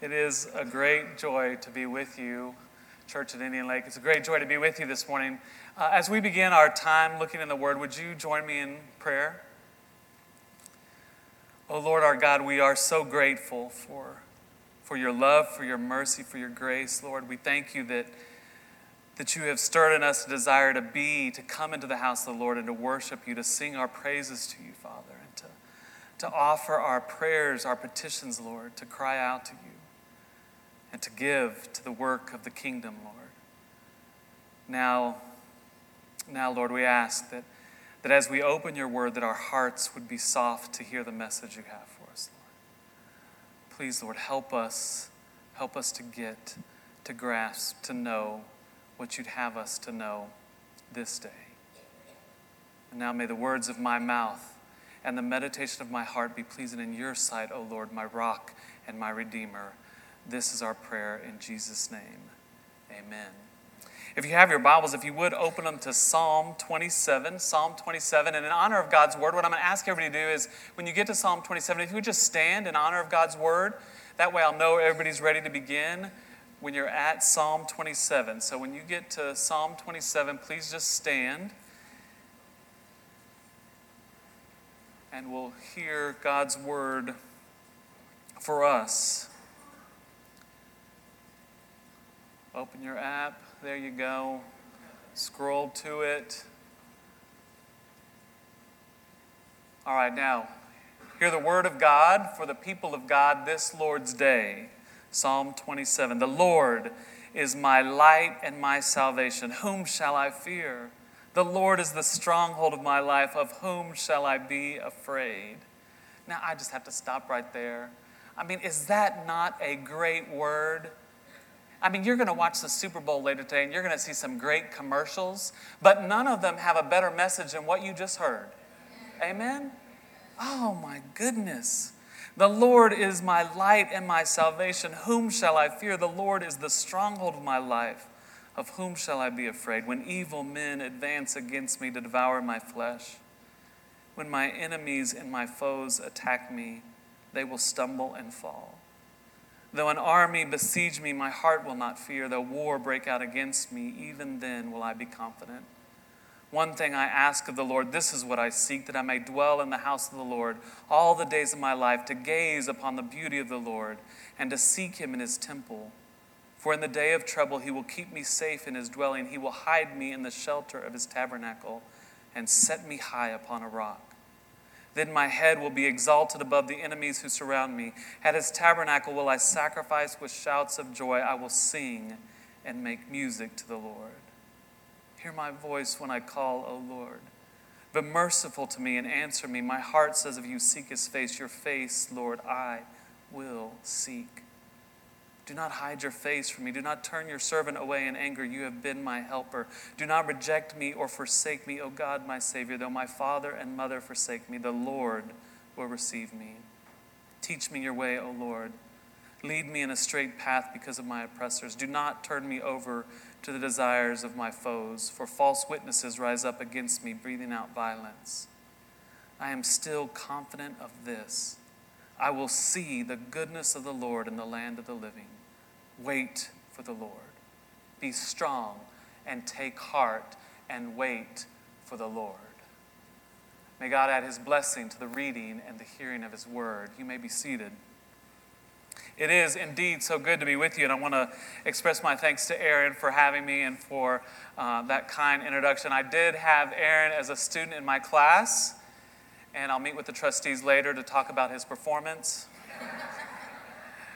It is a great joy to be with you, Church at Indian Lake. It's a great joy to be with you this morning. Uh, as we begin our time looking in the Word, would you join me in prayer? Oh Lord our God, we are so grateful for, for your love, for your mercy, for your grace. Lord, we thank you that, that you have stirred in us a desire to be, to come into the house of the Lord and to worship you, to sing our praises to you, Father, and to, to offer our prayers, our petitions, Lord, to cry out to you and to give to the work of the kingdom, Lord. Now, now, Lord, we ask that, that as we open your word, that our hearts would be soft to hear the message you have for us, Lord. Please, Lord, help us, help us to get, to grasp, to know what you'd have us to know this day. And now may the words of my mouth and the meditation of my heart be pleasing in your sight, O Lord, my rock and my redeemer. This is our prayer in Jesus' name. Amen. If you have your Bibles, if you would open them to Psalm 27, Psalm 27. And in honor of God's word, what I'm going to ask everybody to do is when you get to Psalm 27, if you would just stand in honor of God's word, that way I'll know everybody's ready to begin when you're at Psalm 27. So when you get to Psalm 27, please just stand. And we'll hear God's word for us. Open your app. There you go. Scroll to it. All right, now, hear the word of God for the people of God this Lord's day. Psalm 27. The Lord is my light and my salvation. Whom shall I fear? The Lord is the stronghold of my life. Of whom shall I be afraid? Now, I just have to stop right there. I mean, is that not a great word? I mean, you're going to watch the Super Bowl later today and you're going to see some great commercials, but none of them have a better message than what you just heard. Amen? Oh my goodness. The Lord is my light and my salvation. Whom shall I fear? The Lord is the stronghold of my life. Of whom shall I be afraid? When evil men advance against me to devour my flesh, when my enemies and my foes attack me, they will stumble and fall. Though an army besiege me, my heart will not fear. Though war break out against me, even then will I be confident. One thing I ask of the Lord, this is what I seek, that I may dwell in the house of the Lord all the days of my life, to gaze upon the beauty of the Lord, and to seek him in his temple. For in the day of trouble he will keep me safe in his dwelling, he will hide me in the shelter of his tabernacle, and set me high upon a rock. Then my head will be exalted above the enemies who surround me. At his tabernacle will I sacrifice with shouts of joy. I will sing and make music to the Lord. Hear my voice when I call, O Lord. Be merciful to me and answer me. My heart says, If you seek his face, your face, Lord, I will seek. Do not hide your face from me. Do not turn your servant away in anger. You have been my helper. Do not reject me or forsake me, O God, my Savior. Though my father and mother forsake me, the Lord will receive me. Teach me your way, O Lord. Lead me in a straight path because of my oppressors. Do not turn me over to the desires of my foes, for false witnesses rise up against me, breathing out violence. I am still confident of this. I will see the goodness of the Lord in the land of the living. Wait for the Lord. Be strong and take heart and wait for the Lord. May God add his blessing to the reading and the hearing of his word. You may be seated. It is indeed so good to be with you, and I want to express my thanks to Aaron for having me and for uh, that kind introduction. I did have Aaron as a student in my class, and I'll meet with the trustees later to talk about his performance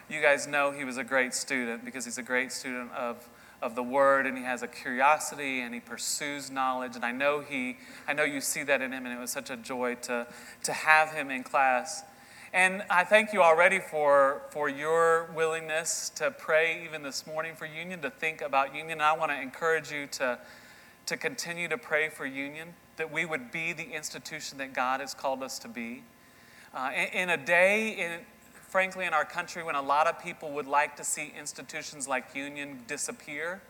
you guys know he was a great student because he's a great student of, of the word and he has a curiosity and he pursues knowledge. And I know he I know you see that in him and it was such a joy to, to have him in class. And I thank you already for, for your willingness to pray even this morning for Union, to think about Union. And I want to encourage you to, to continue to pray for Union, that we would be the institution that God has called us to be. Uh, in, in, a day, in, frankly, in our country, when a lot of people would like to see institutions like Union disappear,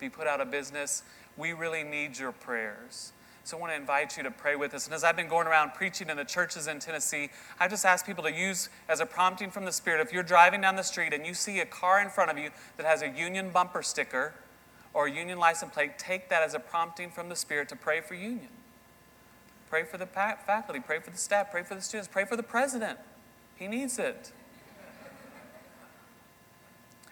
be put out of business, we really need your prayers. So I want to invite you to pray with us. And as I've been going around preaching in the churches in Tennessee, I just ask people to use as a prompting from the Spirit if you're driving down the street and you see a car in front of you that has a union bumper sticker or a union license plate, take that as a prompting from the Spirit to pray for union. Pray for the faculty, pray for the staff, pray for the students, pray for the president. He needs it.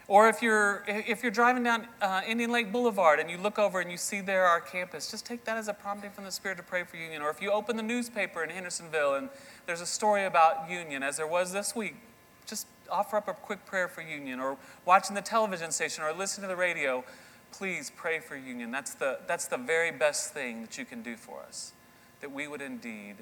Or if you're, if you're driving down uh, Indian Lake Boulevard and you look over and you see there our campus, just take that as a prompting from the Spirit to pray for Union. Or if you open the newspaper in Hendersonville and there's a story about Union, as there was this week, just offer up a quick prayer for Union. Or watching the television station or listening to the radio, please pray for Union. That's the, that's the very best thing that you can do for us, that we would indeed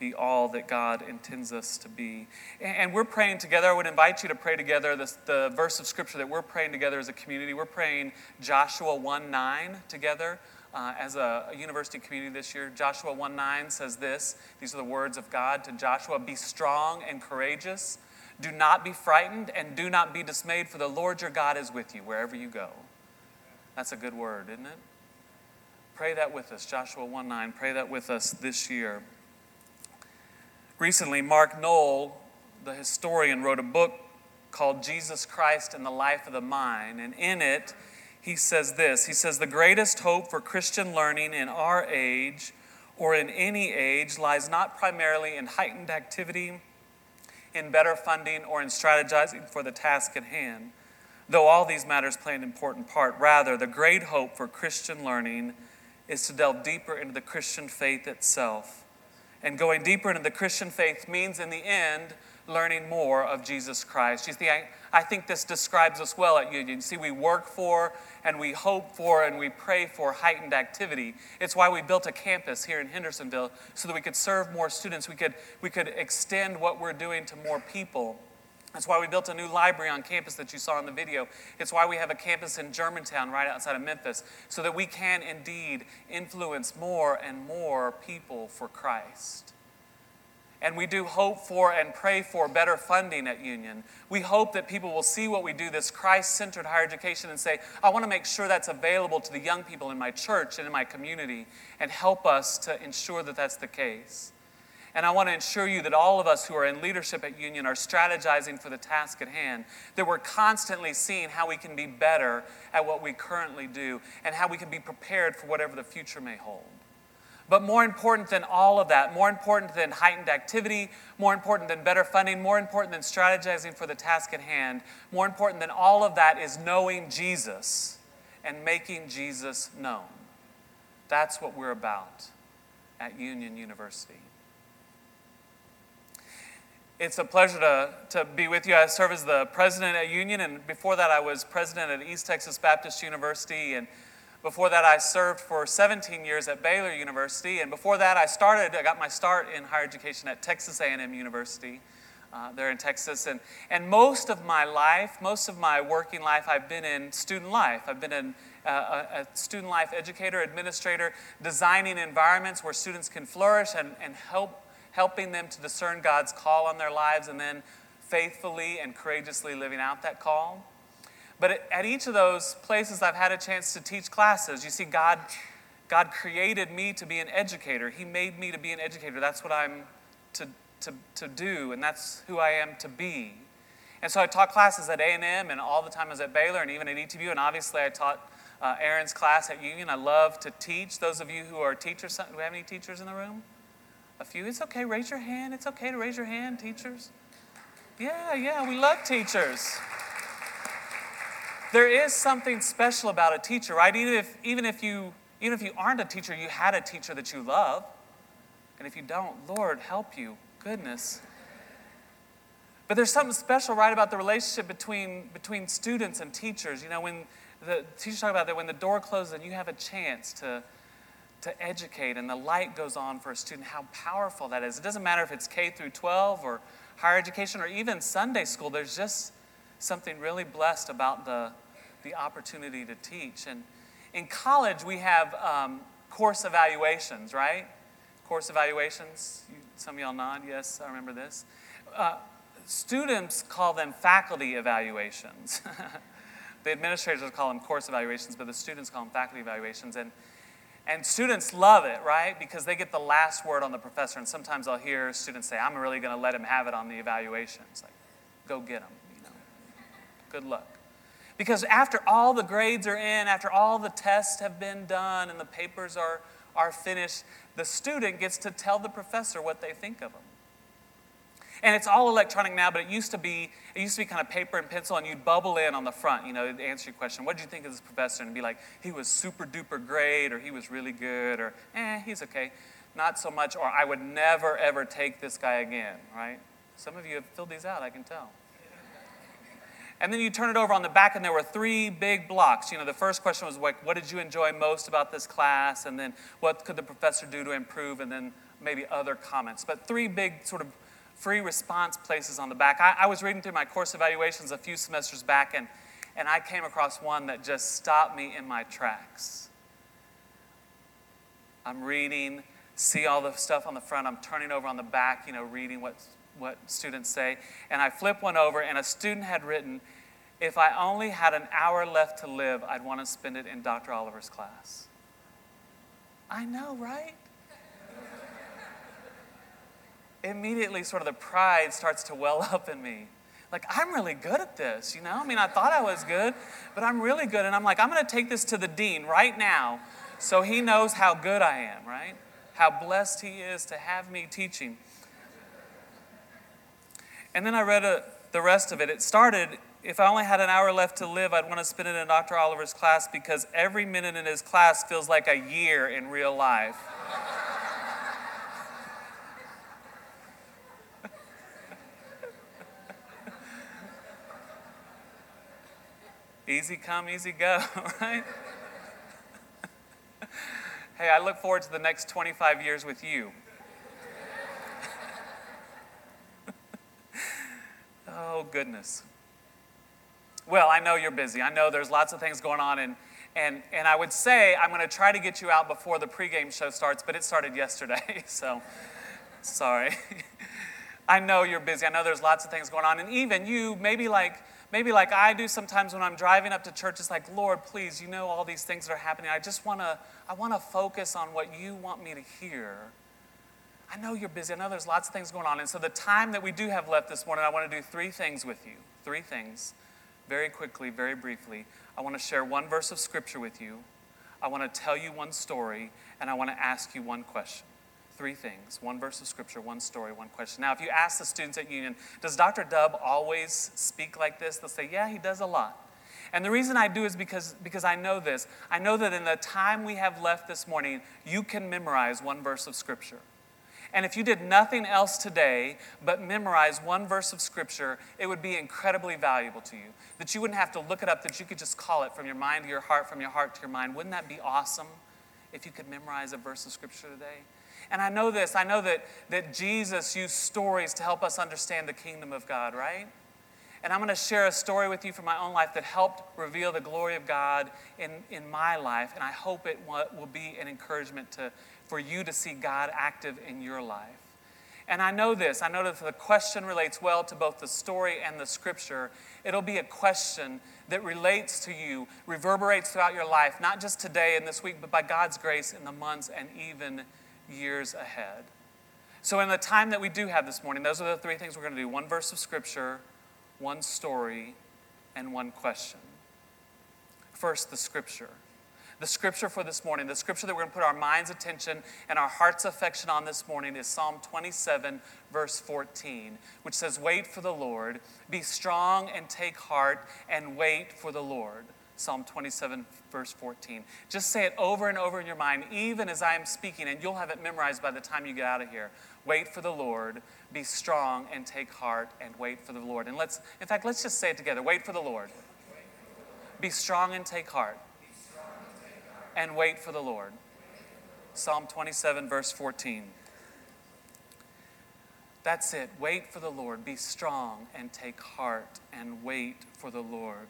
be all that God intends us to be. And we're praying together. I would invite you to pray together this, the verse of Scripture that we're praying together as a community. We're praying Joshua 1 9 together. Uh, as a, a, university community this year. Joshua 1 9 says this These are the words of God to Joshua Be strong and courageous. Do not be frightened and do not be dismayed, for the Lord your God is with you wherever you go. That's a good word, isn't it? Pray that with us, Joshua 1 9. Pray that with us this year. Recently, Mark Noll, the historian, wrote a book called Jesus Christ and the Life of the Mind. And in it, he says this He says, The greatest hope for Christian learning in our age or in any age lies not primarily in heightened activity, in better funding, or in strategizing for the task at hand, though all these matters play an important part. Rather, the great hope for Christian learning is to delve deeper into the Christian faith itself and going deeper into the Christian faith means, in the end, learning more of Jesus Christ. You see, I, I think this describes us well at Union. See, we work for and we hope for and we pray for heightened activity. It's why we built a campus here in Hendersonville so that we could serve more students. We could, we could extend what we're doing to more people. That's why we built a new library on campus that you saw in the video. It's why we have a campus in Germantown, right outside of Memphis, so that we can indeed influence more and more people for Christ. And we do hope for and pray for better funding at Union. We hope that people will see what we do, this Christ centered higher education, and say, I want to make sure that's available to the young people in my church and in my community, and help us to ensure that that's the case. And I want to ensure you that all of us who are in leadership at Union are strategizing for the task at hand, that we're constantly seeing how we can be better at what we currently do and how we can be prepared for whatever the future may hold. But more important than all of that, more important than heightened activity, more important than better funding, more important than strategizing for the task at hand, more important than all of that is knowing Jesus and making Jesus known. That's what we're about at Union University. It's a pleasure to, to be with you. I serve as the president at Union, and before that, I was president at East Texas Baptist University. And before that, I served for 17 years at Baylor University. And before that, I started, I got my start in higher education at Texas A&M University. Uh, there in Texas. And, and most of my life, most of my working life, I've been in student life. I've been in uh, a, a, student life educator, administrator, designing environments where students can flourish and, and help helping them to discern God's call on their lives, and then faithfully and courageously living out that call. But at each of those places, I've had a chance to teach classes. You see, God, God created me to be an educator. He made me to be an educator. That's what I'm to, to, to do, and that's who I am to be. And so I taught classes at A&M and all the time I was at Baylor and even at ETBU, and obviously I taught uh, Aaron's class at Union. I love to teach. Those of you who are teachers, do we have any teachers in the room? A few. It's okay. Raise your hand. It's okay to raise your hand, teachers. Yeah, yeah, we love teachers. There is something special about a teacher, right? Even if, even if you even if you aren't a teacher, you had a teacher that you love. And if you don't, Lord, help you. Goodness. But there's something special, right, about the relationship between, between students and teachers. You know, when the teachers talk about that, when the door closes and you have a chance to, to educate and the light goes on for a student, how powerful that is. It doesn't matter if it's K through 12 or higher education or even Sunday school, there's just something really blessed about the, the opportunity to teach. And in college, we have um, course evaluations, right? Course evaluations. Some of y'all nod, yes, I remember this. Uh, students call them faculty evaluations. the administrators call them course evaluations, but the students call them faculty evaluations. And And students love it, right? Because they get the last word on the professor. And sometimes I'll hear students say, I'm really going to let him have it on the evaluation. It's like, go get him, you know. Good luck. Because after all the grades are in, after all the tests have been done and the papers are, are finished, the student gets to tell the professor what they think of him. And it's all electronic now, but it used to be it used to be kind of paper and pencil, and you'd bubble in on the front, you know, to answer your question. What did you think of this professor? And be like, he was super duper great, or he was really good, or eh, he's okay. Not so much, or I would never ever take this guy again, right? Some of you have filled these out, I can tell. And then you turn it over on the back, and there were three big blocks. You know, the first question was like, what did you enjoy most about this class? And then what could the professor do to improve? And then maybe other comments. But three big sort of free response places on the back. I, I, was reading through my course evaluations a few semesters back, and, and I came across one that just stopped me in my tracks. I'm reading, see all the stuff on the front, I'm turning over on the back, you know, reading what, what students say, and I flip one over, and a student had written, If I only had an hour left to live, I'd want to spend it in Dr. Oliver's class. I know, right? Immediately sort of the pride starts to well up in me. Like, I'm really good at this, you know? I mean, I thought I was good, but I'm really good. And I'm like, I'm going to take this to the dean right now so he knows how good I am, right? How blessed he is to have me teaching. And then I read a, uh, the rest of it. It started if I only had an hour left to live, I'd want to spend it in Dr. Oliver's class because every minute in his class feels like a year in real life. Easy come, easy go, right? hey, I look forward to the next 25 years with you. oh, goodness. Well, I know you're busy. I know there's lots of things going on, and, and, and I would say I'm going to try to get you out before the pregame show starts, but it started yesterday, so sorry. I know you're busy. I know there's lots of things going on, and even you, maybe like maybe like I do sometimes when I'm driving up to church, it's like, Lord, please, you know all these things that are happening. I just want to, I want to focus on what you want me to hear. I know you're busy. I know there's lots of things going on. And so the time that we do have left this morning, I want to do three things with you. Three things. Very quickly, very briefly. I want to share one verse of scripture with you. I want to tell you one story, and I want to ask you one question three things one verse of scripture, one story, one question. Now, if you ask the students at Union, does Dr. Dub always speak like this? They'll say, yeah, he does a lot. And the reason I do is because, because I know this. I know that in the time we have left this morning, you can memorize one verse of scripture. And if you did nothing else today but memorize one verse of Scripture, it would be incredibly valuable to you. That you wouldn't have to look it up, that you could just call it from your mind to your heart, from your heart to your mind. Wouldn't that be awesome if you could memorize a verse of Scripture today? And I know this I know that, that Jesus used stories to help us understand the kingdom of God, right? And I'm going to share a story with you from my own life that helped reveal the glory of God in, in my life. And I hope it will be an encouragement to, for you to see God active in your life. And I know this I know that the question relates well to both the story and the scripture. It'll be a question that relates to you, reverberates throughout your life, not just today and this week, but by God's grace in the months and even years ahead. So, in the time that we do have this morning, those are the three things we're going to do one verse of Scripture, one story, and one question. First, the Scripture. The scripture for this morning, the scripture that we're going to put our mind's attention and our heart's affection on this morning is Psalm 27, verse 14, which says, Wait for the Lord, be strong and take heart, and wait for the Lord. Psalm 27, verse 14. Just say it over and over in your mind, even as I am speaking, and you'll have it memorized by the time you get out of here. Wait for the Lord, be strong and take heart, and wait for the Lord. And let's, in fact, let's just say it together wait for the Lord. Be strong and take heart, and wait for the Lord. Psalm 27, verse 14. That's it. Wait for the Lord. Be strong and take heart and wait for the Lord.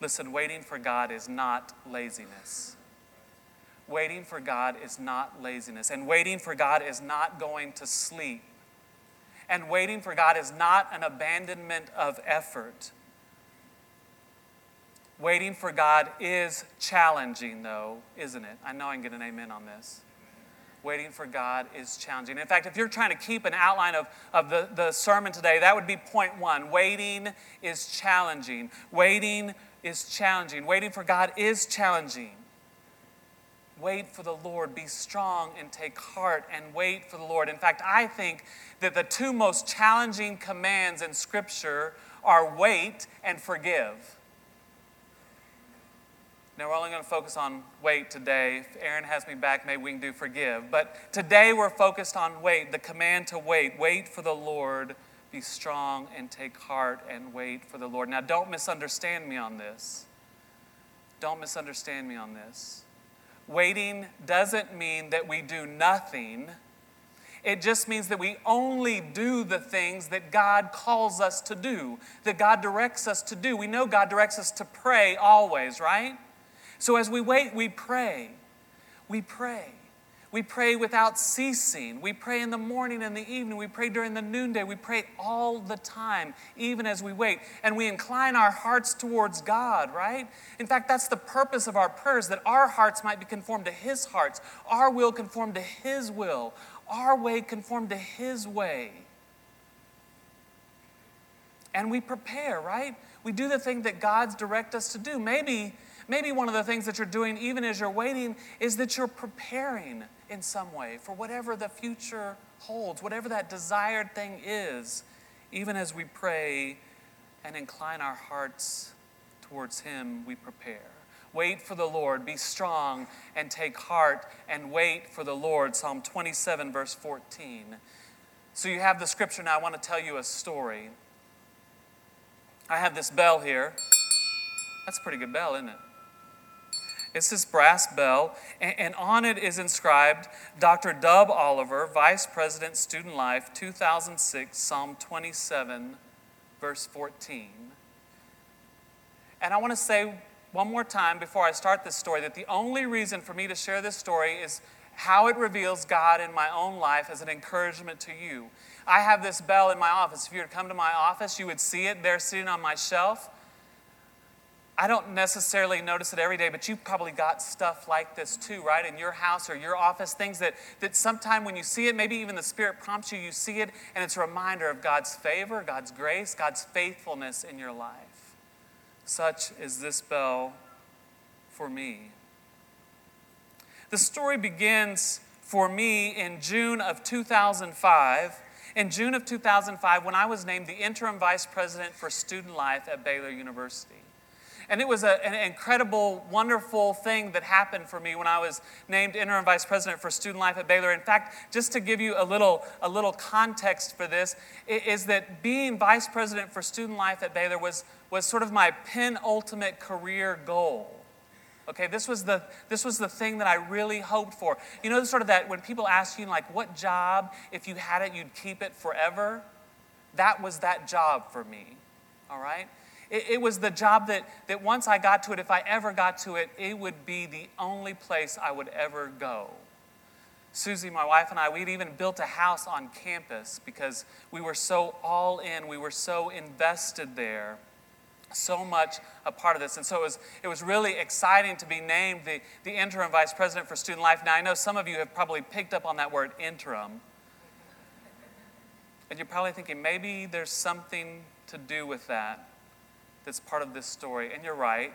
Listen, waiting for God is not laziness. Waiting for God is not laziness. And waiting for God is not going to sleep. And waiting for God is not an abandonment of effort. Waiting for God is challenging, though, isn't it? I know I can get an amen on this. Waiting for God is challenging. In fact, if you're trying to keep an outline of, of the, the sermon today, that would be point one. Waiting is challenging. Waiting is challenging. Waiting for God is challenging. Wait for the Lord. Be strong and take heart and wait for the Lord. In fact, I think that the two most challenging commands in Scripture are wait and forgive. Now, we're only going to focus on wait today. If Aaron has me back, maybe we can do forgive. But today we're focused on wait, the command to wait. Wait for the Lord. Be strong and take heart and wait for the Lord. Now, don't misunderstand me on this. Don't misunderstand me on this. Waiting doesn't mean that we do nothing. It just means that we only do the things that God calls us to do, that God directs us to do. We know God directs us to pray always, right? So as we wait, we pray. We pray. We pray without ceasing. We pray in the morning and the evening. We pray during the noonday. We pray all the time, even as we wait. And we incline our hearts towards God, right? In fact, that's the purpose of our prayers, that our hearts might be conformed to His hearts, our will conformed to His will, our way conformed to His way. And we prepare, right? We do the thing that God's direct us to do. Maybe Maybe one of the things that you're doing, even as you're waiting, is that you're preparing in some way for whatever the future holds, whatever that desired thing is, even as we pray and incline our hearts towards Him, we prepare. Wait for the Lord, be strong and take heart and wait for the Lord. Psalm 27, verse 14. So you have the scripture now. I want to tell you a story. I have this bell here. That's a pretty good bell, isn't it? It's this brass bell, and, on it is inscribed Dr. Dub Oliver, Vice President, Student Life, 2006, Psalm 27, verse 14. And I want to say one more time before I start this story that the only reason for me to share this story is how it reveals God in my own life as an encouragement to you. I have this bell in my office. If you were to come to my office, you would see it there sitting on my shelf. I don't necessarily notice it every day, but you've probably got stuff like this too, right? In your house or your office, things that, that sometime when you see it, maybe even the Spirit prompts you, you see it, and it's a reminder of God's favor, God's grace, God's faithfulness in your life. Such is this bell for me. The story begins for me in June of 2005. In June of 2005, when I was named the interim vice president for student life at Baylor University. And it was a, an incredible, wonderful thing that happened for me when I was named interim vice president for student life at Baylor. In fact, just to give you a little, a little context for this, is that being vice president for student life at Baylor was, was sort of my penultimate career goal. Okay, this was the this was the thing that I really hoped for. You know, sort of that when people ask you like, what job, if you had it, you'd keep it forever. That was that job for me. All right? It, it, was the job that, that once I got to it, if I ever got to it, it would be the only place I would ever go. Susie, my wife, and I, we'd even built a house on campus because we were so all in, we were so invested there, so much a part of this. And so it was, it was really exciting to be named the, the interim vice president for student life. Now, I know some of you have probably picked up on that word interim. And you're probably thinking maybe there's something to do with that that's part of this story. And you're right.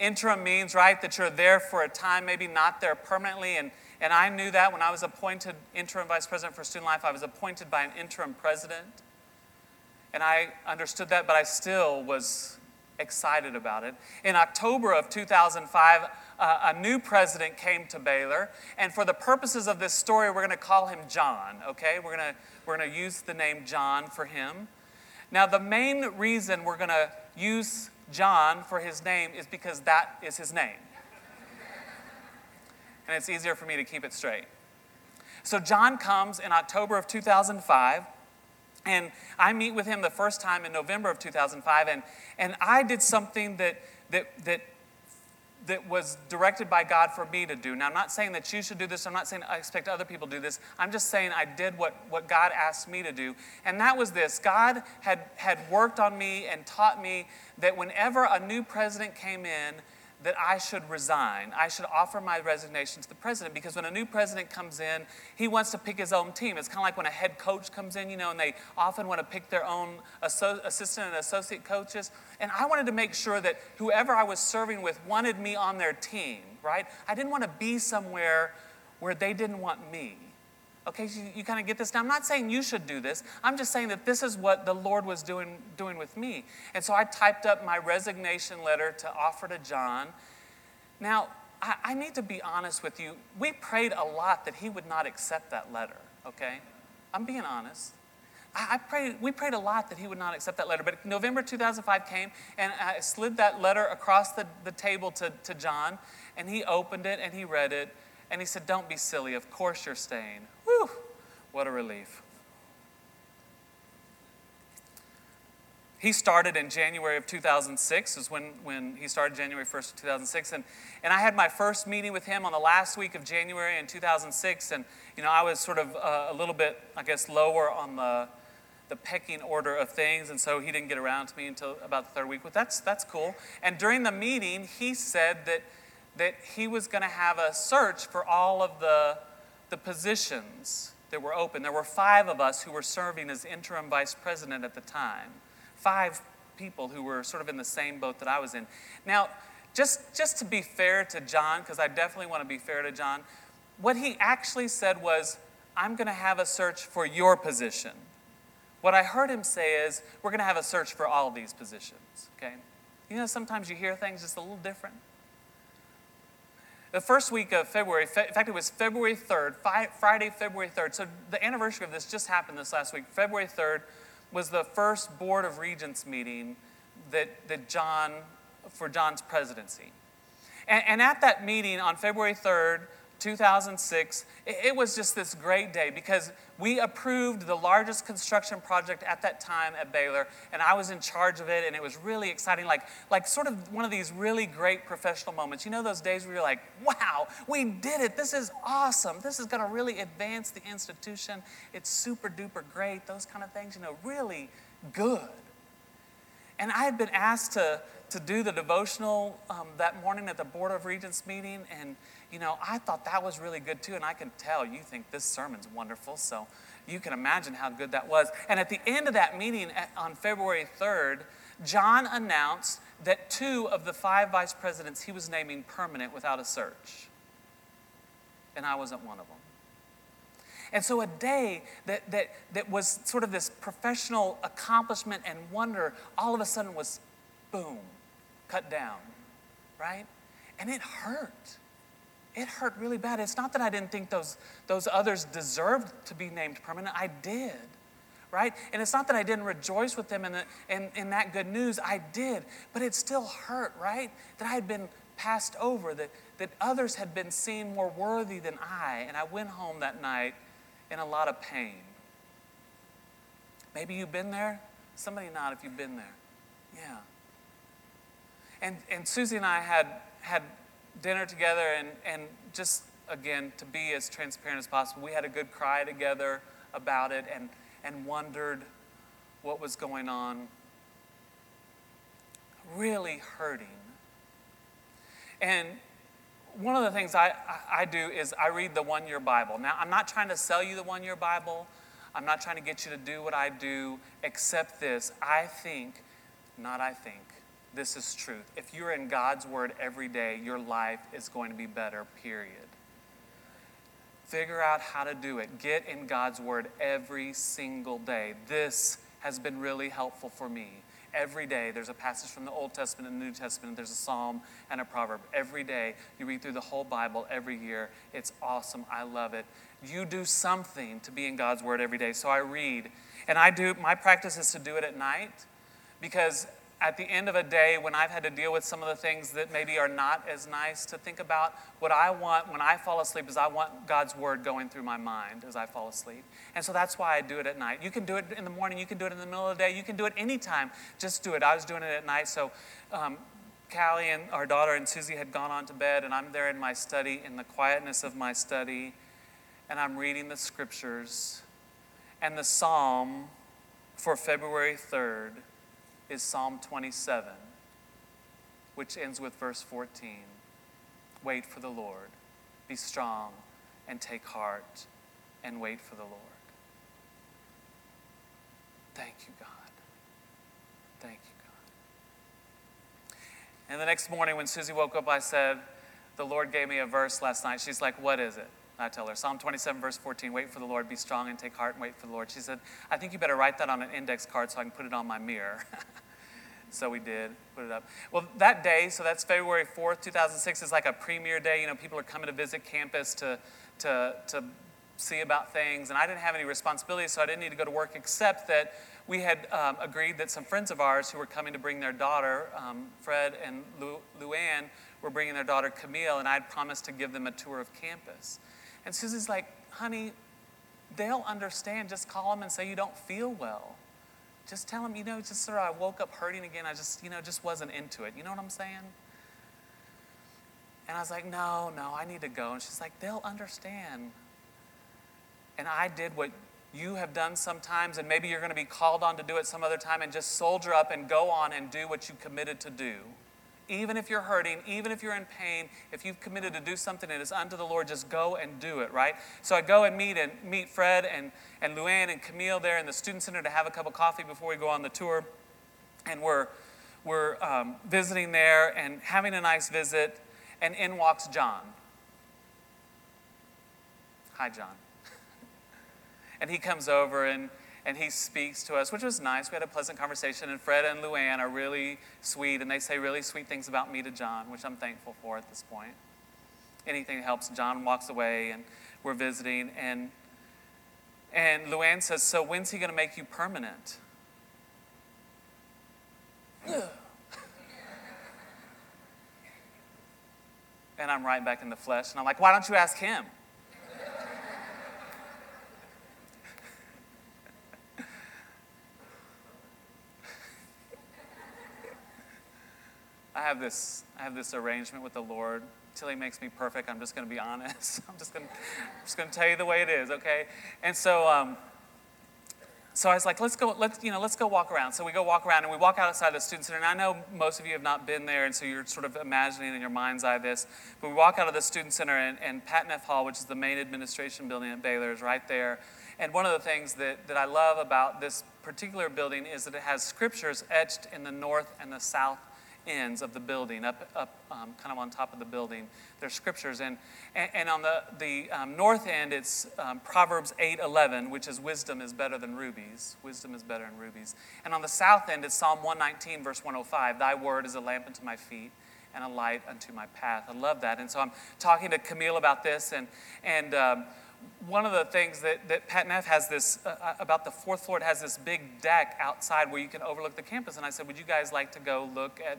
Interim means, right, that you're there for a time, maybe not there permanently. And, and I knew that when I was appointed interim vice president for student life, I was appointed by an interim president. And I understood that, but I still was excited about it. In October of 2005, uh, a new president came to Baylor, and for the purposes of this story, we're going to call him John, okay? We're going to, we're going to use the name John for him. Now, the main reason we're going to use John for his name is because that is his name. and it's easier for me to keep it straight. So, John comes in October of 2005. And I meet with him the first time in November of 2005, and, and I did something that, that, that that was directed by God for me to do. Now, I'm not saying that you should do this. I'm not saying I expect other people to do this. I'm just saying I did what, what God asked me to do. And that was this God had, had worked on me and taught me that whenever a new president came in, that I should resign. I should offer my resignation to the president because when a new president comes in, he wants to pick his own team. It's kind of like when a head coach comes in, you know, and they often want to pick their own assistant and associate coaches. And I wanted to make sure that whoever I was serving with wanted me on their team, right? I didn't want to be somewhere where they didn't want me. Okay, so you, you kind of get this. Now, I'm not saying you should do this. I'm just saying that this is what the Lord was doing, doing with me. And so I typed up my resignation letter to offer to John. Now, I, I need to be honest with you. We prayed a lot that he would not accept that letter, okay? I'm being honest. I, prayed, we prayed a lot that he would not accept that letter. But November 2005 came, and I slid that letter across the, the table to, to John, and he opened it and he read it, and he said, Don't be silly. Of course you're staying. Whew, what a relief. He started in January of 2006, is when, when he started January 1st of 2006. And, and I had my first meeting with him on the last week of January in 2006. And, you know, I was sort of uh, a little bit, I guess, lower on the, the pecking order of things. And so he didn't get around to me until about the third week. But that's, that's cool. And during the meeting, he said that, that he was going to have a search for all of the the positions that were open. There were five of us who were serving as interim vice president at the time. Five people who were sort of in the same boat that I was in. Now, just, just to be fair to John, because I definitely want to be fair to John, what he actually said was, I'm going to have a search for your position. What I heard him say is, we're going to have a search for all these positions, okay? You know, sometimes you hear things just a little different the first week of February, in fact, it was February 3rd, Friday, February 3rd. So the anniversary of this just happened this last week. February 3rd was the first Board of Regents meeting that, that John, for John's presidency. And, and at that meeting on February 3rd, 2006, it was just this great day because we approved the largest construction project at that time at Baylor, and I was in charge of it, and it was really exciting, like, like sort of one of these really great professional moments. You know those days where you're like, wow, we did it. This is awesome. This is going to really advance the institution. It's super duper great. Those kind of things, you know, really good. And I had been asked to, to do the devotional um, that morning at the Board of Regents meeting, and you know, I thought that was really good too, and I can tell you think this sermon's wonderful, so you can imagine how good that was. And at the end of that meeting on February 3rd, John announced that two of the five vice presidents he was naming permanent without a search. And I wasn't one of them. And so a day that, that, that was sort of this professional accomplishment and wonder all of a sudden was boom, cut down, right? And it hurt it hurt really bad. It's not that I didn't think those, those others deserved to be named permanent, I did. Right? And it's not that I didn't rejoice with them in, the, in, in that good news, I did. But it still hurt, right? That I had been passed over, that, that others had been seen more worthy than I. And I went home that night in a lot of pain. Maybe you've been there. Somebody nod if you've been there. Yeah. And, and Susie and I had, had dinner together and, and just, again, to be as transparent as possible, we had a good cry together about it and, and wondered what was going on. Really hurting. And one of the things I, I do is I read the one year Bible. Now, I'm not trying to sell you the one year Bible. I'm not trying to get you to do what I do, except this. I think, not I think, this is truth. If you're in God's Word every day, your life is going to be better, period. Figure out how to do it. Get in God's Word every single day. This has been really helpful for me. Every day, there's a passage from the Old Testament and the New Testament, there's a psalm and a proverb. Every day, you read through the whole Bible every year. It's awesome. I love it. You do something to be in God's Word every day. So I read. And I do, my practice is to do it at night because at the end of a day, when I've had to deal with some of the things that maybe are not as nice, to think about what I want when I fall asleep is I want God's word going through my mind as I fall asleep. And so that's why I do it at night. You can do it in the morning, you can do it in the middle of the day, you can do it anytime. Just do it. I was doing it at night, so um, Callie and our daughter and Susie had gone on to bed, and I'm there in my study, in the quietness of my study, and I'm reading the scriptures. And the psalm for February 3rd is Psalm 27, which ends with verse 14 Wait for the Lord, be strong, and take heart, and wait for the Lord. Thank you, God. Thank you, God. And the next morning, when Susie woke up, I said, The Lord gave me a verse last night. She's like, What is it? I tell her, Psalm 27, verse 14, wait for the Lord, be strong and take heart and wait for the Lord. She said, I think you better write that on an index card so I can put it on my mirror. so we did, put it up. Well, that day, so that's February 4th, 2006, is like a premiere day. You know, people are coming to visit campus to, to, to see about things. And I didn't have any responsibilities, so I didn't need to go to work, except that we had um, agreed that some friends of ours who were coming to bring their daughter, um, Fred and Lu- Luann, were bringing their daughter Camille, and I'd promised to give them a tour of campus. And Susie's like, honey, they'll understand. Just call them and say you don't feel well. Just tell them, you know, just of I woke up hurting again. I just, you know, just wasn't into it. You know what I'm saying? And I was like, no, no, I need to go. And she's like, they'll understand. And I did what you have done sometimes, and maybe you're going to be called on to do it some other time, and just soldier up and go on and do what you committed to do. Even if you're hurting, even if you're in pain, if you've committed to do something that is unto the Lord, just go and do it, right? So I go and meet and meet Fred and, and Luann and Camille there in the student center to have a cup of coffee before we go on the tour. And we're we're um, visiting there and having a nice visit, and in walks John. Hi, John. and he comes over and and he speaks to us, which was nice. We had a pleasant conversation, and Fred and Luann are really sweet, and they say really sweet things about me to John, which I'm thankful for at this point. Anything helps. John walks away, and we're visiting, and and Luann says, "So when's he going to make you permanent?" and I'm right back in the flesh, and I'm like, "Why don't you ask him?" I have this, I have this arrangement with the Lord. Till He makes me perfect, I'm just going to be honest. I'm just going, to tell you the way it is, okay? And so, um, so I was like, let's go, let's, you know, let's go walk around. So we go walk around and we walk outside the student center. And I know most of you have not been there, and so you're sort of imagining in your mind's eye this. But we walk out of the student center, and, and Pat Neff Hall, which is the main administration building at Baylor, is right there. And one of the things that, that I love about this particular building is that it has scriptures etched in the north and the south ends of the building, up, up um, kind of on top of the building. There's scriptures. And, and, and on the, the um, north end, it's um, Proverbs 8 11, which is wisdom is better than rubies. Wisdom is better than rubies. And on the south end, it's Psalm 119, verse 105. Thy word is a lamp unto my feet and a light unto my path. I love that. And so I'm talking to Camille about this. And, and um, one of the things that, that Pat Neff has this, uh, uh, about the fourth floor, it has this big deck outside where you can overlook the campus. And I said, Would you guys like to go look at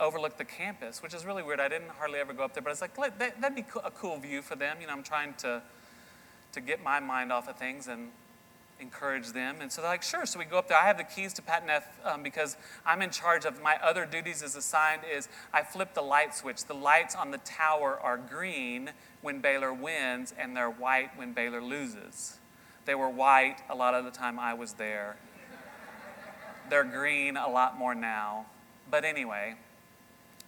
overlook the campus, which is really weird. I didn't hardly ever go up there, but it's like, that, would be a cool view for them. You know, I'm trying to, to get my mind off of things and encourage them. And so they're like, sure. So we go up there. I have the keys to Pat Neff um, because I'm in charge of my other duties as assigned is I flip the light switch. The lights on the tower are green when Baylor wins and they're white when Baylor loses. They were white a lot of the time I was there. they're green a lot more now. But anyway,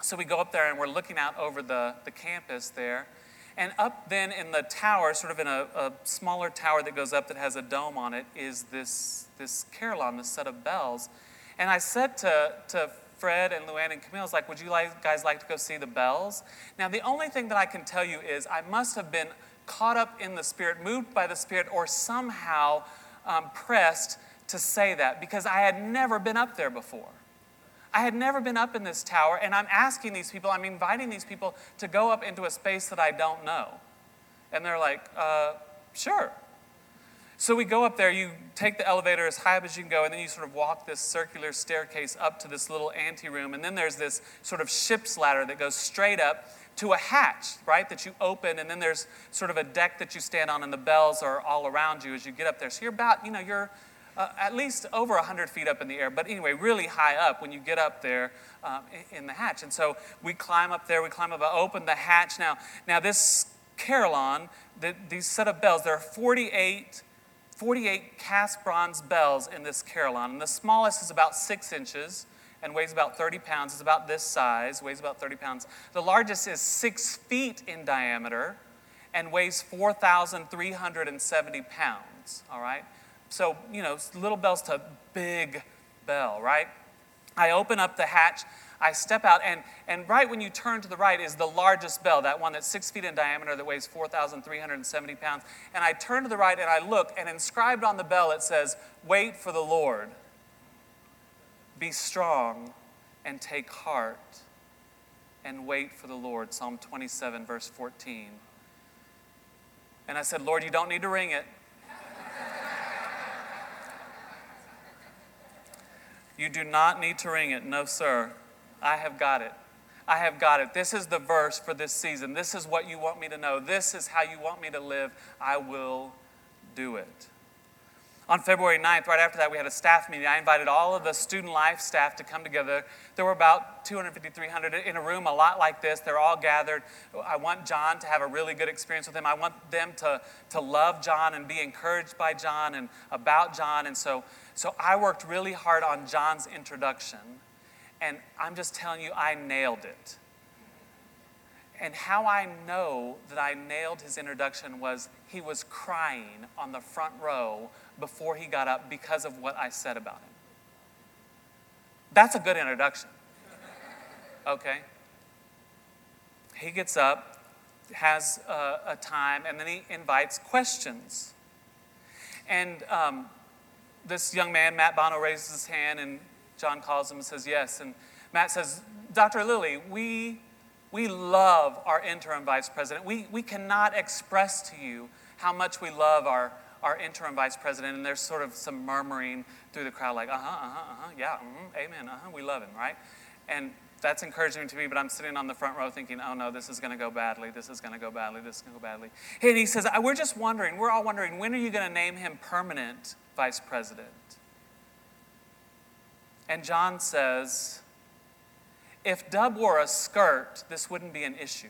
so we go up there and we're looking out over the, the campus there. And up then in the tower, sort of in a, a, smaller tower that goes up that has a dome on it, is this, this carillon, this set of bells. And I said to, to Fred and Luann and Camille, I was like, would you guys like to go see the bells? Now, the only thing that I can tell you is I must have been caught up in the Spirit, moved by the Spirit, or somehow um, pressed to say that because I had never been up there before. I had never been up in this tower, and I'm asking these people, I'm inviting these people to go up into a space that I don't know. And they're like, uh, sure. So we go up there, you take the elevator as high up as you can go, and then you sort of walk this circular staircase up to this little anteroom. And then there's this sort of ship's ladder that goes straight up to a hatch, right, that you open. And then there's sort of a deck that you stand on, and the bells are all around you as you get up there. So you're about, you know, you're uh, at least over 100 feet up in the air, but anyway, really high up when you get up there um, in the hatch. And so we climb up there, we climb up, open the hatch. Now, now this carillon, the, these set of bells, there are 48, 48 cast bronze bells in this carillon. And the smallest is about six inches and weighs about 30 pounds. It's about this size, weighs about 30 pounds. The largest is six feet in diameter and weighs 4,370 pounds, all right? So, you know, little bells to big bell, right? I open up the hatch, I step out, and, and right when you turn to the right is the largest bell, that one that's six feet in diameter that weighs 4,370 pounds. And I turn to the right and I look, and inscribed on the bell it says, Wait for the Lord. Be strong and take heart and wait for the Lord. Psalm 27, verse 14. And I said, Lord, you don't need to ring it. You do not need to ring it. No, sir. I have got it. I have got it. This is the verse for this season. This is what you want me to know. This is how you want me to live. I will do it. On February 9th, right after that, we had a staff meeting. I invited all of the student life staff to come together. There were about 250, 300 in a room a lot like this. They're all gathered. I want John to have a really good experience with him. I want them to, to love John and be encouraged by John and about John. And so, so I worked really hard on John's introduction. And I'm just telling you, I nailed it. And how I know that I nailed his introduction was he was crying on the front row before he got up because of what I said about him. That's a good introduction. Okay? He gets up, has a, a time, and then he invites questions. And um, this young man, Matt Bono, raises his hand, and John calls him and says, Yes. And Matt says, Dr. Lilley, we we love our interim vice president. We, we cannot express to you how much we love our, our interim vice president. And there's sort of some murmuring through the crowd, like, uh huh, uh huh, uh huh, yeah, mm-hmm, amen, uh huh, we love him, right? And that's encouraging to me, but I'm sitting on the front row thinking, oh no, this is going to go badly, this is going to go badly, this is going to go badly. And he says, we're just wondering, we're all wondering, when are you going to name him permanent vice president? And John says, if Dub wore a skirt, this wouldn't be an issue.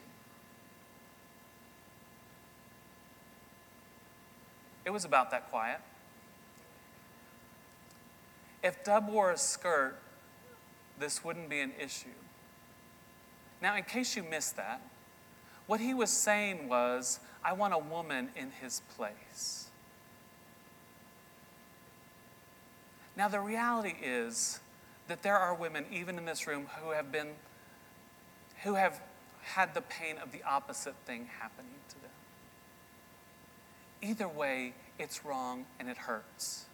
It was about that quiet. If Dub wore a skirt, this wouldn't be an issue. Now, in case you missed that, what he was saying was, I want a woman in his place. Now, the reality is, that there are women, even in this room, who have been, who have had the pain of the opposite thing happening to them. Either way, it's wrong and it hurts.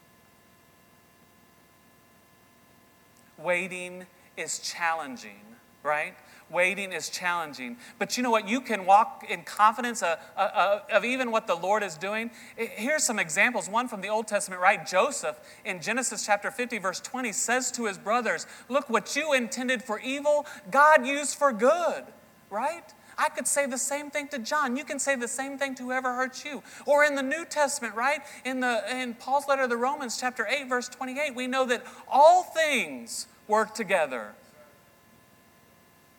Waiting is challenging, right? Waiting is challenging. But you know what? You can walk in confidence of, of, of, even what the Lord is doing. Here's some examples. One from the Old Testament, right? Joseph in Genesis chapter 50, verse 20, says to his brothers, Look, what you intended for evil, God used for good, right? I could say the same thing to John. You can say the same thing to whoever hurts you. Or in the New Testament, right? In, the, in Paul's letter to the Romans, chapter 8, verse 28, we know that all things work together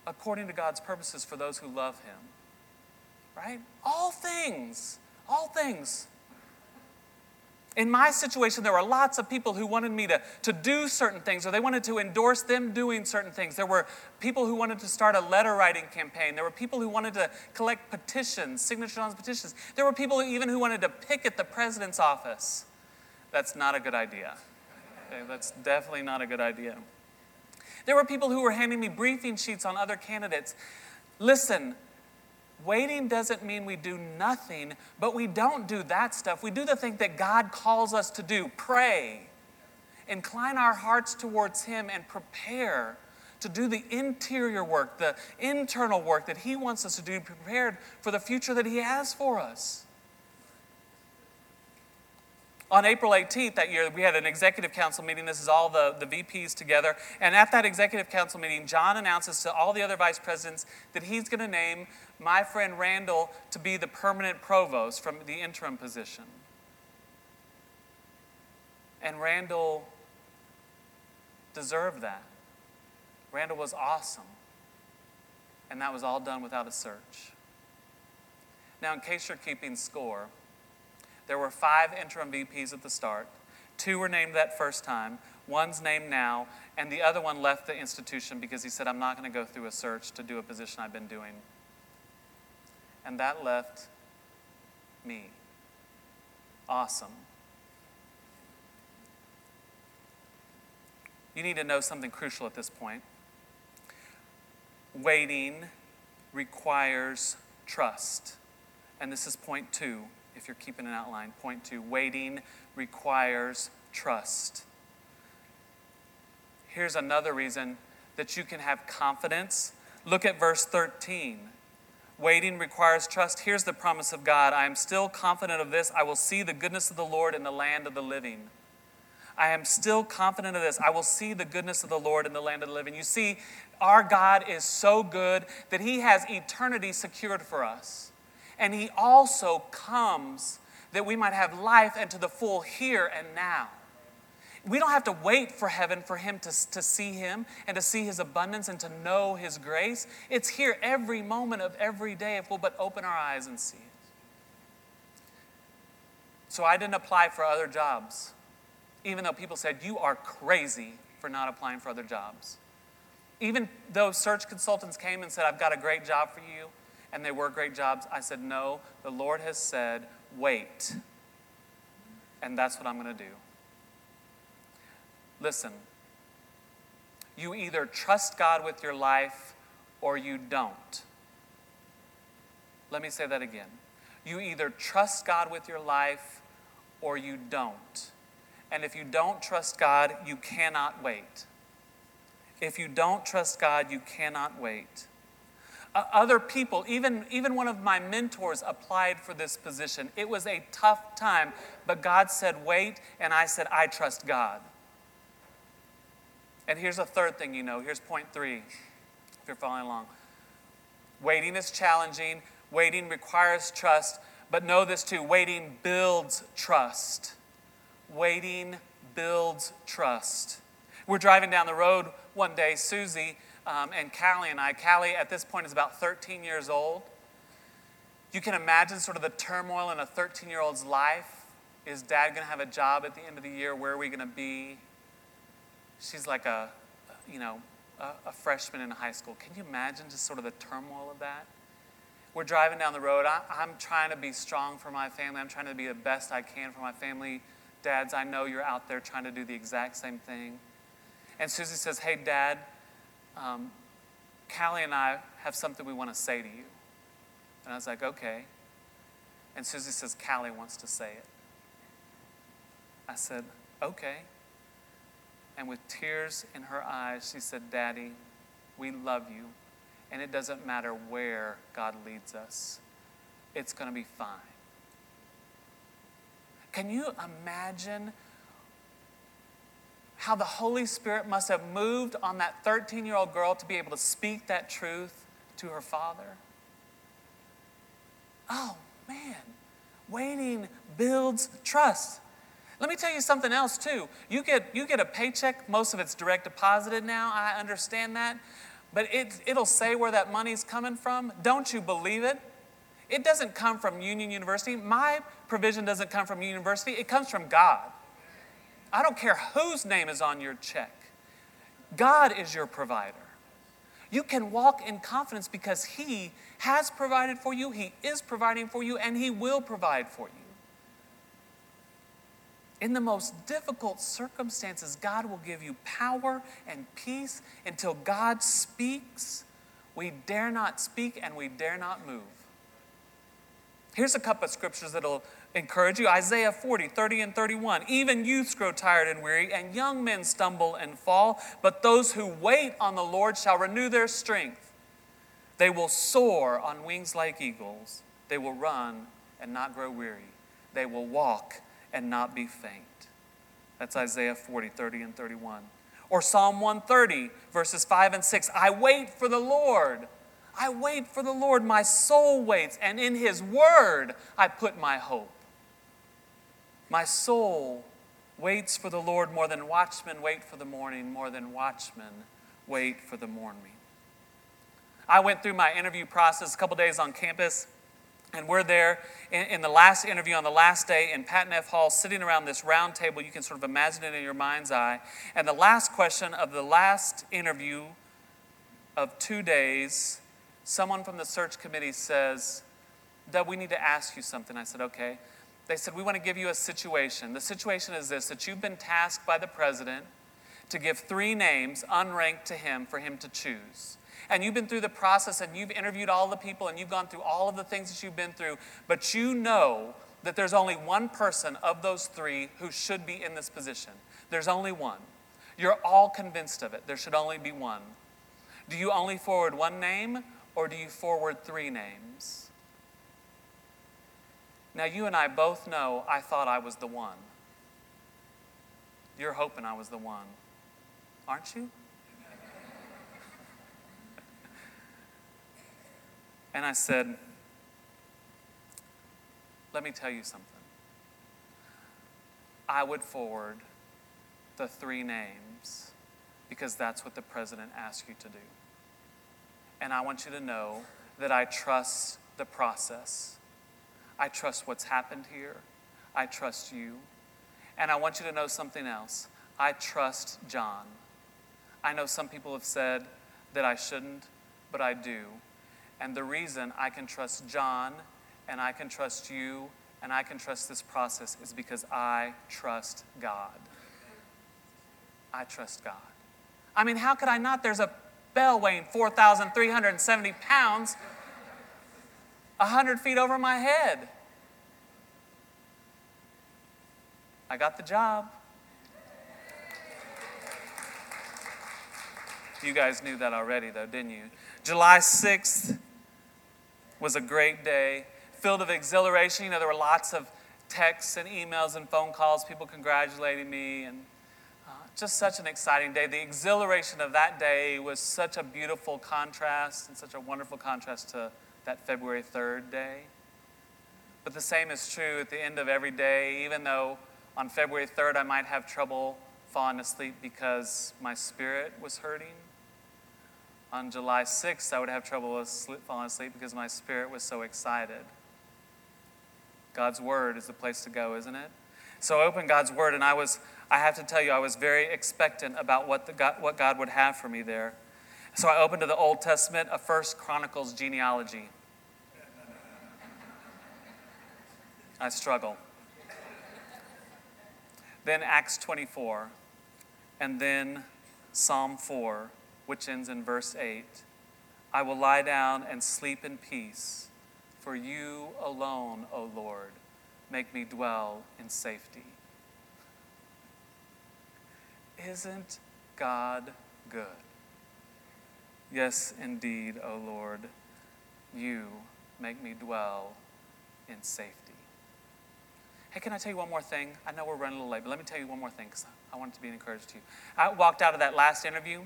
according to God's purposes for those who love Him. Right? All things, all things. In my situation, there were lots of people who wanted me to, to do certain things, or they wanted to endorse them doing certain things. There were people who wanted to start a letter writing campaign. There were people who wanted to collect petitions, signatures on petitions. There were people even who wanted to picket the president's office. That's not a good idea. Okay, that's definitely not a good idea. There were people who were handing me briefing sheets on other candidates. Listen, waiting doesn't mean we do nothing, but we don't do that stuff. We do the thing that God calls us to do pray, incline our hearts towards Him, and prepare to do the interior work, the internal work that He wants us to do, prepared for the future that He has for us. On April 18th that year, we had an executive council meeting. This is all the, the VPs together. And at that executive council meeting, John announces to all the other vice presidents that he's going to name my friend Randall to be the permanent provost from the interim position. And Randall deserved that. Randall was awesome. And that was all done without a search. Now, in case you're keeping score, there were five interim VPs at the start. Two were named that first time, one's named now, and the other one left the institution because he said, I'm not going to go through a search to do a position I've been doing. And that left me. Awesome. You need to know something crucial at this point. Waiting requires trust. And this is point two, if you're keeping an outline. Point two waiting requires trust. Here's another reason that you can have confidence. Look at verse 13. Waiting requires trust. Here's the promise of God I am still confident of this. I will see the goodness of the Lord in the land of the living. I am still confident of this. I will see the goodness of the Lord in the land of the living. You see, our God is so good that He has eternity secured for us. And He also comes that we might have life and to the full here and now. We don't have to wait for heaven for Him to, to see Him and to see His abundance and to know His grace. It's here every moment of every day if we'll but open our eyes and see it. So I didn't apply for other jobs, even though people said, You are crazy for not applying for other jobs. Even though search consultants came and said, I've got a great job for you, and they were great jobs, I said, No, the Lord has said, wait. And that's what I'm going to do. Listen, you either trust God with your life or you don't. Let me say that again. You either trust God with your life or you don't. And if you don't trust God, you cannot wait. If you don't trust God, you cannot wait. Uh, other people, even, even one of my mentors applied for this position. It was a tough time, but God said, wait, and I said, I trust God. And here's a third thing you know. Here's point three, if you're following along. Waiting is challenging, waiting requires trust, but know this too waiting builds trust. Waiting builds trust. We're driving down the road one day, Susie um, and Callie and I. Callie, at this point, is about 13 years old. You can imagine sort of the turmoil in a 13 year old's life. Is dad going to have a job at the end of the year? Where are we going to be? She's like a, you know, a, a freshman in high school. Can you imagine just sort of the turmoil of that? We're driving down the road. I, I'm trying to be strong for my family. I'm trying to be the best I can for my family. Dads, I know you're out there trying to do the exact same thing. And Susie says, Hey, Dad, um, Callie and I have something we want to say to you. And I was like, Okay. And Susie says, Callie wants to say it. I said, Okay. And with tears in her eyes, she said, Daddy, we love you. And it doesn't matter where God leads us, it's going to be fine. Can you imagine how the Holy Spirit must have moved on that 13 year old girl to be able to speak that truth to her father? Oh, man. Waiting builds trust. Let me tell you something else too. You get you get a paycheck, most of it's direct deposited now. I understand that. But it it'll say where that money's coming from. Don't you believe it? It doesn't come from Union University. My provision doesn't come from University. It comes from God. I don't care whose name is on your check. God is your provider. You can walk in confidence because He has provided for you, He is providing for you, and He will provide for you. In the most difficult circumstances, God will give you power and peace until God speaks. We dare not speak and we dare not move. Here's a couple of scriptures that'll encourage you Isaiah 40, 30, and 31. Even youths grow tired and weary, and young men stumble and fall, but those who wait on the Lord shall renew their strength. They will soar on wings like eagles. They will run and not grow weary. They will walk and not be faint. That's Isaiah 40, 30, and 31. Or Psalm 130, verses 5 and 6. I wait for the Lord. I wait for the Lord. My soul waits, and in his word I put my hope. My soul waits for the Lord more than watchmen wait for the morning, more than watchmen wait for the morning. I went through my interview process a couple days on campus, and we're there in, in, the last interview on the last day in Pat Neff Hall, sitting around this round table. You can sort of imagine it in your mind's eye. And the last question of the last interview of two days, someone from the search committee says, that we need to ask you something. I said, okay. They said, we want to give you a situation. The situation is this that you've been tasked by the president to give three names unranked to him for him to choose and you've been through the process and you've interviewed all the people and you've gone through all of the things that you've been through, but you know that there's only one person of those three who should be in this position. There's only one. You're all convinced of it. There should only be one. Do you only forward one name or do you forward three names? Now, you and I both know I thought I was the one. You're hoping I was the one, aren't you? And I said, Let me tell you something. I would forward the three names because that's what the president asked you to do. And I want you to know that I trust the process. I trust what's happened here. I trust you. And I want you to know something else. I trust John. I know some people have said that I shouldn't, but I do. And the reason I can trust John and I can trust you and I can trust this process is because I trust God. I trust God. I mean, how could I not? There's a bell weighing 4,370 pounds, 100 feet over my head. I got the job. You guys knew that already, though, didn't you? July 6th, was a great day, filled with exhilaration. You know, there were lots of texts and emails and phone calls, people congratulating me, and uh, just such an exciting day. The exhilaration of that day was such a beautiful contrast and such a wonderful contrast to that February 3rd day. But the same is true at the end of every day, even though on February 3rd I might have trouble falling asleep because my spirit was hurting on July 6th, I would have trouble falling asleep because my spirit was so excited. God's Word is the place to go, isn't it? So I opened God's Word, and I was, I have to tell you, I was very expectant about what, the God, what God would have for me there. So I opened to the Old Testament, a First Chronicles genealogy. I struggle. Then Acts 24, and then Psalm 4 which ends in verse 8 I will lie down and sleep in peace, for you alone, O Lord, make me dwell in safety. Isn't God good? Yes, indeed, O Lord, you make me dwell in safety. Hey, can I tell you one more thing? I know we're running a little late, but let me tell you one more thing because I want it to be an encouragement to you. I walked out of that last interview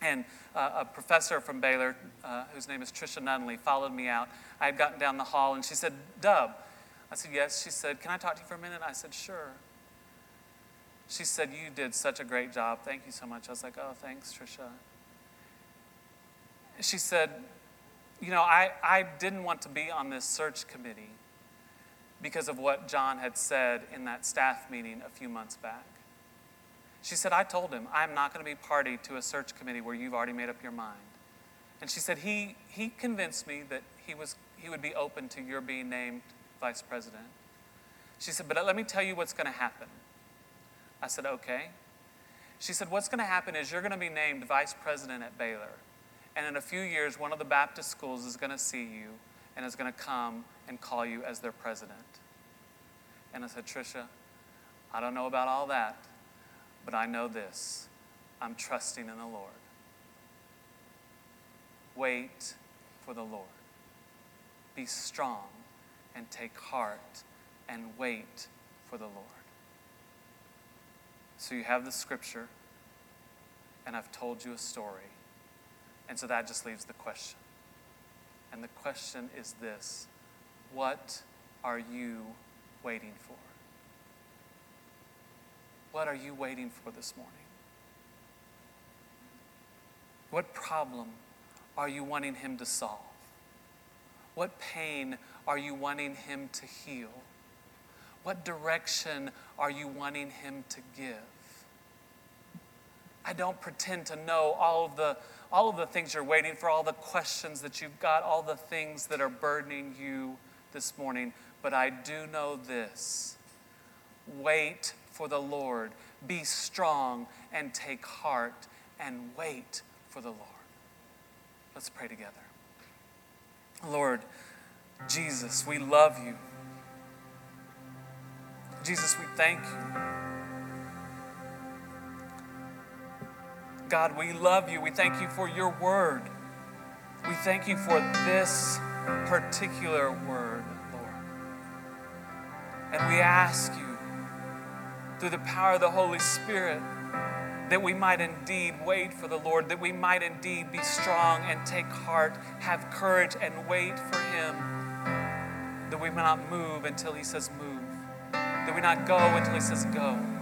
and uh, a professor from Baylor, uh, whose name is Tricia Nunley, followed me out. I had gotten down the hall and she said, Dub. I said, Yes. She said, Can I talk to you for a minute? I said, Sure. She said, You did such a great job. Thank you so much. I was like, Oh, thanks, Tricia. She said, You know, I, I didn't want to be on this search committee because of what John had said in that staff meeting a few months back. She said, I told him, I'm not going to be party to a search committee where you've already made up your mind. And she said, he, he convinced me that he, was, he would be open to your being named vice president. She said, but let me tell you what's going to happen. I said, okay. She said, what's going to happen is you're going to be named vice president at Baylor. And in a few years, one of the Baptist schools is going to see you and is going to come and call you as their president. And I said, Tricia, I don't know about all that. But I know this I'm trusting in the Lord. Wait for the Lord. Be strong and take heart and wait for the Lord. So you have the scripture, and I've told you a story. And so that just leaves the question. And the question is this What are you waiting for? What are you waiting for this morning? What problem are you wanting Him to solve? What pain are you wanting Him to heal? What direction are you wanting Him to give? I don't pretend to know all of the all of the things you're waiting for, all the questions that you've got, all the things that are burdening you this morning, but I do know this. Wait for the Lord. Be strong and take heart and wait for the Lord. Let's pray together. Lord Jesus, we love you. Jesus, we thank you. God, we love you. We thank you for your word. We thank you for this particular word, Lord. And we ask you, through the power of the Holy Spirit, that we might indeed wait for the Lord, that we might indeed be strong and take heart, have courage, and wait for Him, that we may not move until He says move, that we not go until He says go